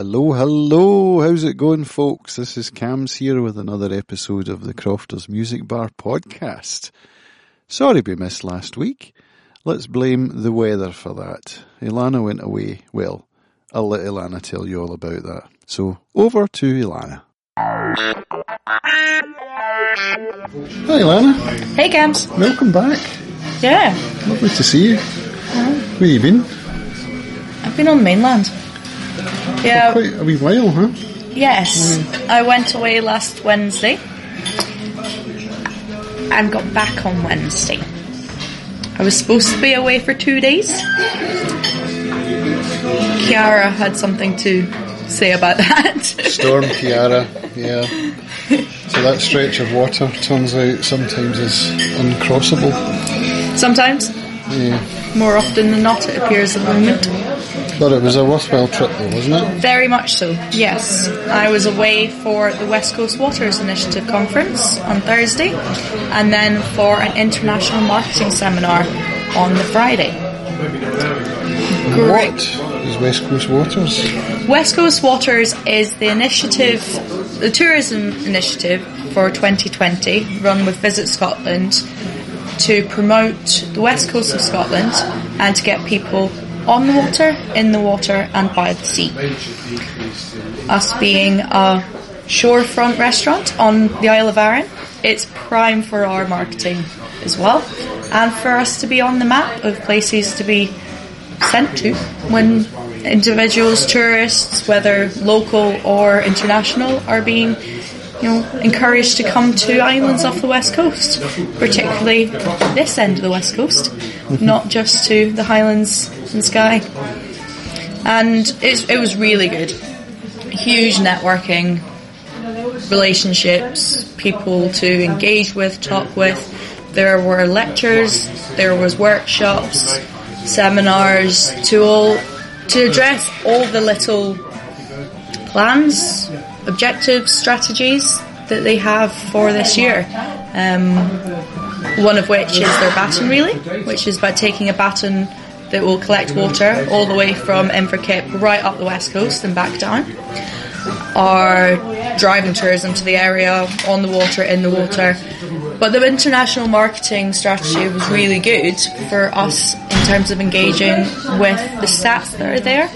Hello, hello. How's it going, folks? This is Cams here with another episode of the Crofters Music Bar podcast. Sorry we missed last week. Let's blame the weather for that. Ealána went away. Well, I'll let Ealána tell you all about that. So, over to Ealána. Hi, Ealána. Hey, Cams. Welcome back. Yeah, Lovely to see you. Where you been? I've been on the mainland. Yeah, Quite a wee while, huh? yes. Mm. I went away last Wednesday and got back on Wednesday. I was supposed to be away for two days. Ciara had something to say about that. Storm Ciara, yeah. So that stretch of water turns out sometimes is uncrossable. Sometimes, Yeah. more often than not, it appears at the moment. But it was a worthwhile trip though, wasn't it? Very much so, yes. I was away for the West Coast Waters Initiative Conference on Thursday and then for an international marketing seminar on the Friday. Great. What is West Coast Waters? West Coast Waters is the initiative, the tourism initiative for 2020 run with Visit Scotland to promote the west coast of Scotland and to get people on the water, in the water and by the sea. Us being a shorefront restaurant on the Isle of Arran, it's prime for our marketing as well and for us to be on the map of places to be sent to when individuals, tourists, whether local or international, are being you know, encouraged to come to islands off the west coast, particularly this end of the west coast, not just to the Highlands and Skye. And it's, it was really good. Huge networking, relationships, people to engage with, talk with. There were lectures, there was workshops, seminars to all to address all the little plans, objectives, strategies that they have for this year. Um, one of which is their baton relay, which is by taking a baton that will collect water all the way from Inverkip right up the west coast and back down. Our driving tourism to the area, on the water, in the water. But the international marketing strategy was really good for us in terms of engaging with the stats that are there,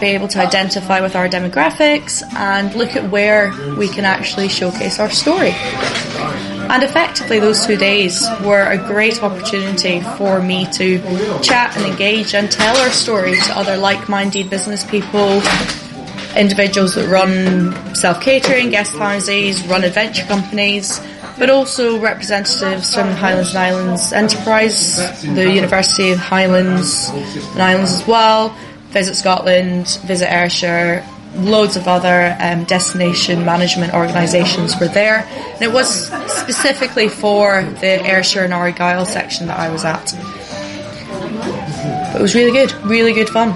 be able to identify with our demographics and look at where we can actually showcase our story. And effectively, those two days were a great opportunity for me to chat and engage and tell our story to other like-minded business people, individuals that run self-catering, guest houses, run adventure companies, but also representatives from Highlands and Islands Enterprise, the University of Highlands and Islands as well, Visit Scotland, Visit Ayrshire, loads of other um, destination management organisations were there. And it was specifically for the Ayrshire and Argyll section that I was at. But it was really good, really good fun.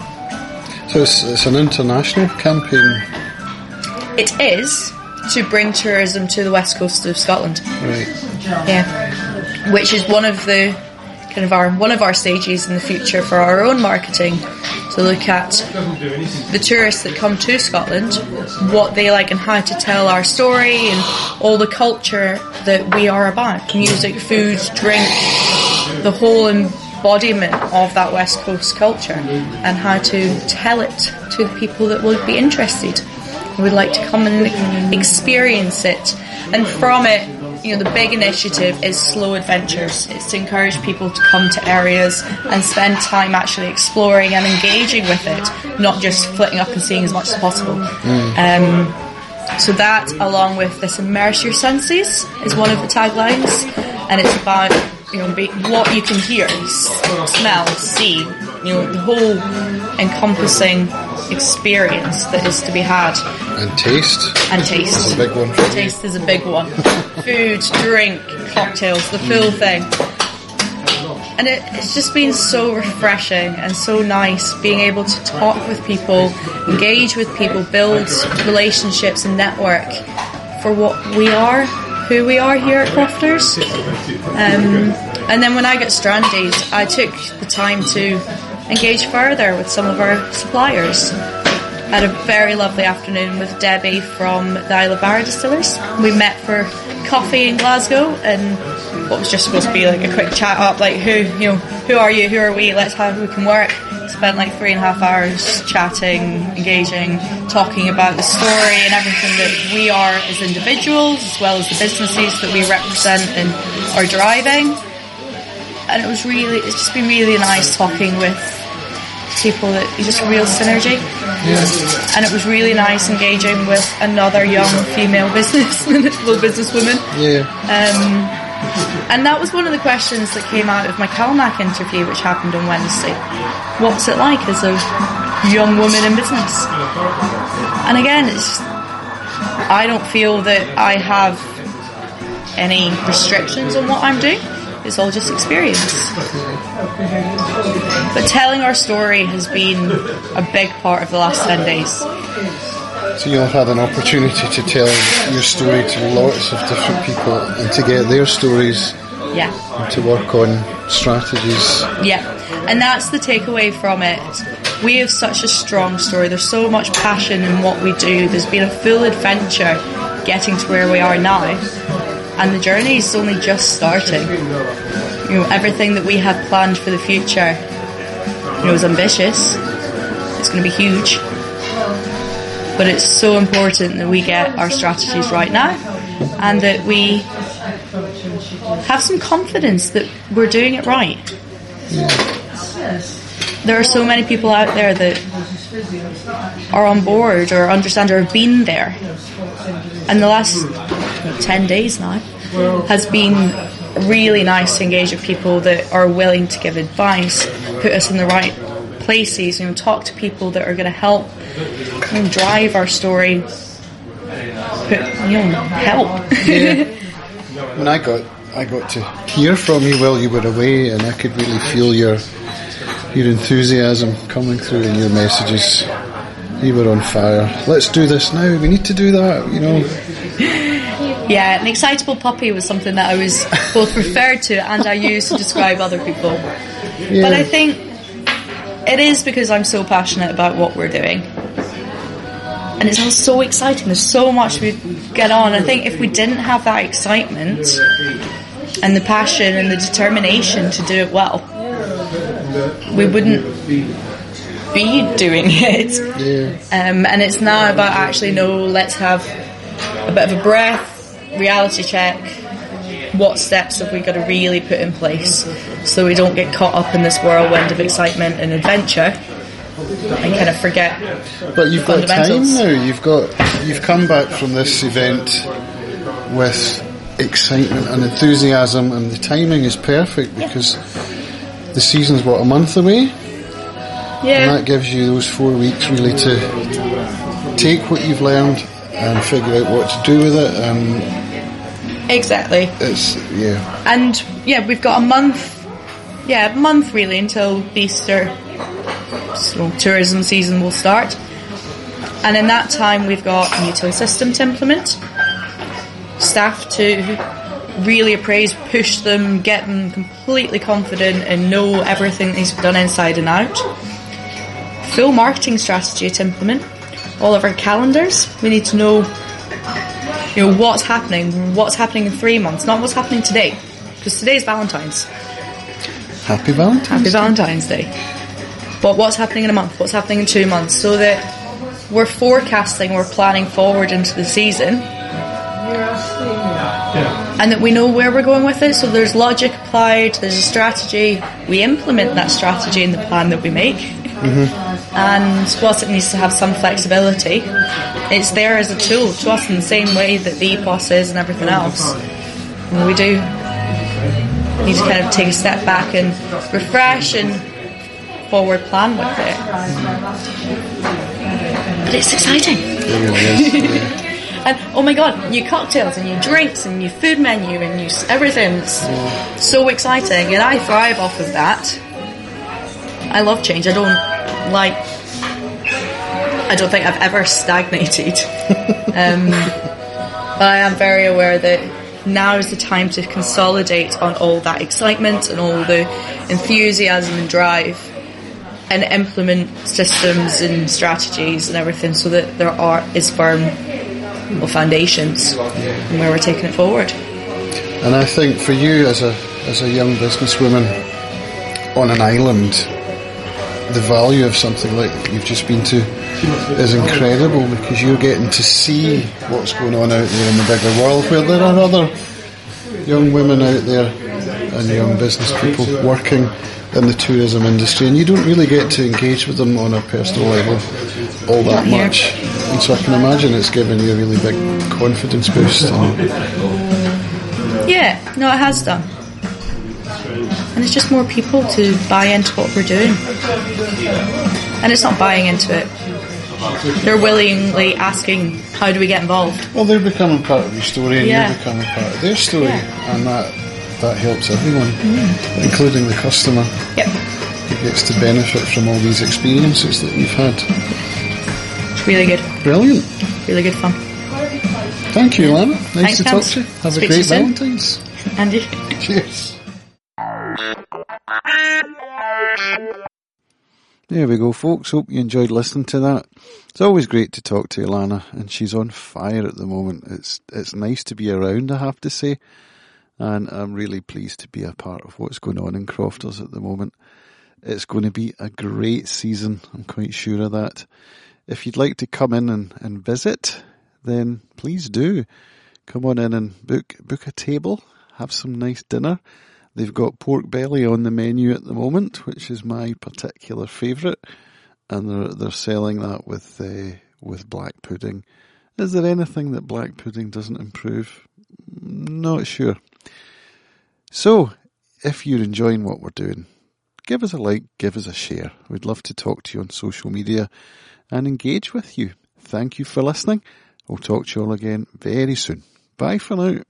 So it's, it's an international campaign, It is to bring tourism to the west coast of Scotland. right? Yeah, which is one of the kind of our one of our stages in the future for our own marketing to look at the tourists that come to Scotland, what they like, and how to tell our story and all the culture that we are about music, food, drink, the whole embodiment of that West Coast culture, and how to tell it to the people that would be interested would like to come and experience it. And from it, you know, the big initiative is slow adventures. It's to encourage people to come to areas and spend time actually exploring and engaging with it, not just flitting up and seeing as much as possible. Um, so that, along with this immerse your senses, is one of the taglines, and it's about you know be, what you can hear, s- smell, see, you know, the whole encompassing experience that is to be had, And taste. and taste. That's a big one. Taste is a big one. Food, drink, cocktails, the full thing. And it, it's just been so refreshing and so nice being able to talk with people, engage with people, build relationships and network for what we are, who we are here at Crofters. Um, and then when I got stranded, I took the time to engage further with some of our suppliers had a very lovely afternoon with Debbie from the Isle of Barra Distillers. We met for coffee in Glasgow and what was just supposed to be like a quick chat up, like who you know, who are you, who are we, let's how we can work. Spent like three and a half hours chatting, engaging, talking about the story and everything that we are as individuals, as well as the businesses that we represent and are driving. And it was really, it's just been really nice talking with people that just real synergy. Yeah. And it was really nice engaging with another young female business, little businesswoman. Yeah. Um, and that was one of the questions that came out of my CalMac interview, which happened on Wednesday. What's it like as a young woman in business? And again, it's just, I don't feel that I have any restrictions on what I'm doing. It's all just experience. But telling our story has been a big part of the last 10 days. So you'll have had an opportunity to tell your story to lots of different people and to get their stories Yeah. and to work on strategies. Yeah, and that's the takeaway from it. We have such a strong story. There's so much passion in what we do. There's been a full adventure getting to where we are now, and the journey is only just starting. You know, everything that we have planned for the future, you know, is ambitious. It's going to be huge, but it's so important that we get our strategies right now, and that we have some confidence that we're doing it right. There are so many people out there that are on board or understand or have been there. And the last 10 days now has been really nice to engage with people that are willing to give advice, put us in the right places, you know, talk to people that are going to help drive our story, you know, help. When I got I got to hear from you while you were away, and I could really feel your your enthusiasm coming through in your messages. You were on fire. Let's do this now. We need to do that. You know. Yeah, an excitable puppy was something that I was both referred to and I used to describe other people. Yeah. But I think it is because I'm so passionate about what we're doing. And it's all so exciting. There's so much we get on. I think if we didn't have that excitement and the passion and the determination to do it well, we wouldn't be doing it. Yeah. Um, and it's now about actually, no, let's have a bit of a breath, reality check. What steps have we got to really put in place so we don't get caught up in this whirlwind of excitement and adventure and kind of forget But you've got time now. You've got you've come back from this event with excitement and enthusiasm, and the timing is perfect because the season's what a month away, yeah and that gives you those four weeks really to take what you've learned and figure out what to do with it. And exactly. it's yeah, And yeah, we've got a month, yeah, a month really until Easter so tourism season will start. And in that time, we've got a new till system to implement, staff to really appraise, push them, get them completely confident and know everything that needs to be done inside and out. Full marketing strategy to implement. All of our calendars, we need to know you know what's happening, what's happening in three months, not what's happening today, because today's Valentine's. happy Valentine's. Happy Valentine's Day. But what's happening in a month? What's happening in two months? So that we're forecasting, we're planning forward into the season, and that we know where we're going with it. So there's logic applied, there's a strategy. We implement that strategy in the plan that we make. And whilst it needs to have some flexibility, it's there as a tool to us in the same way that the EPOS is and everything else. And we do need to kind of take a step back and refresh and forward plan with it. But it's exciting. It really is. And oh my god, new cocktails and new drinks and new food menu and new everything. It's so exciting, and I thrive off of that. I love change. I don't like. I don't think I've ever stagnated. um, but I am very aware that now is the time to consolidate on all that excitement and all the enthusiasm and drive and implement systems and strategies and everything so that there are is firm well, foundations and where we're taking it forward. And I think for you as a as a young businesswoman on an island, the value of something like you've just been to is incredible because you're getting to see what's going on out there in the bigger world where there are other young women out there and young business people working in the tourism industry and you don't really get to engage with them on a personal level all that much. And so I can imagine it's given you a really big confidence boost. Yeah, no, it has done. And it's just more people to buy into what we're doing. And it's not buying into it. They're willingly asking, how do we get involved? Well, they're becoming part of your story and Yeah. you're becoming part of their story. Yeah. And that, that helps everyone, mm. including the customer Yep, who gets to benefit from all these experiences that you've had. it's really good. Brilliant. Really good fun. Thank you, Lana. Nice Thanks, to talk to you. Have Speak a great. Valentine's. Andy? Cheers. There we go, folks. Hope you enjoyed listening to that. It's always great to talk to Ealána, and she's on fire at the moment. It's it's nice to be around, I have to say, and I'm really pleased to be a part of what's going on in Crofters at the moment. It's going to be a great season. I'm quite sure of that. If you'd like to come in and, and visit, then please do. Come on in and book book a table, have some nice dinner. They've got pork belly on the menu at the moment, which is my particular favourite, and they're they're selling that with uh, with black pudding. Is there anything that black pudding doesn't improve? Not sure. So, if you're enjoying what we're doing, give us a like, give us a share. We'd love to talk to you on social media and engage with you. Thank you for listening. We'll talk to you all again very soon. Bye for now.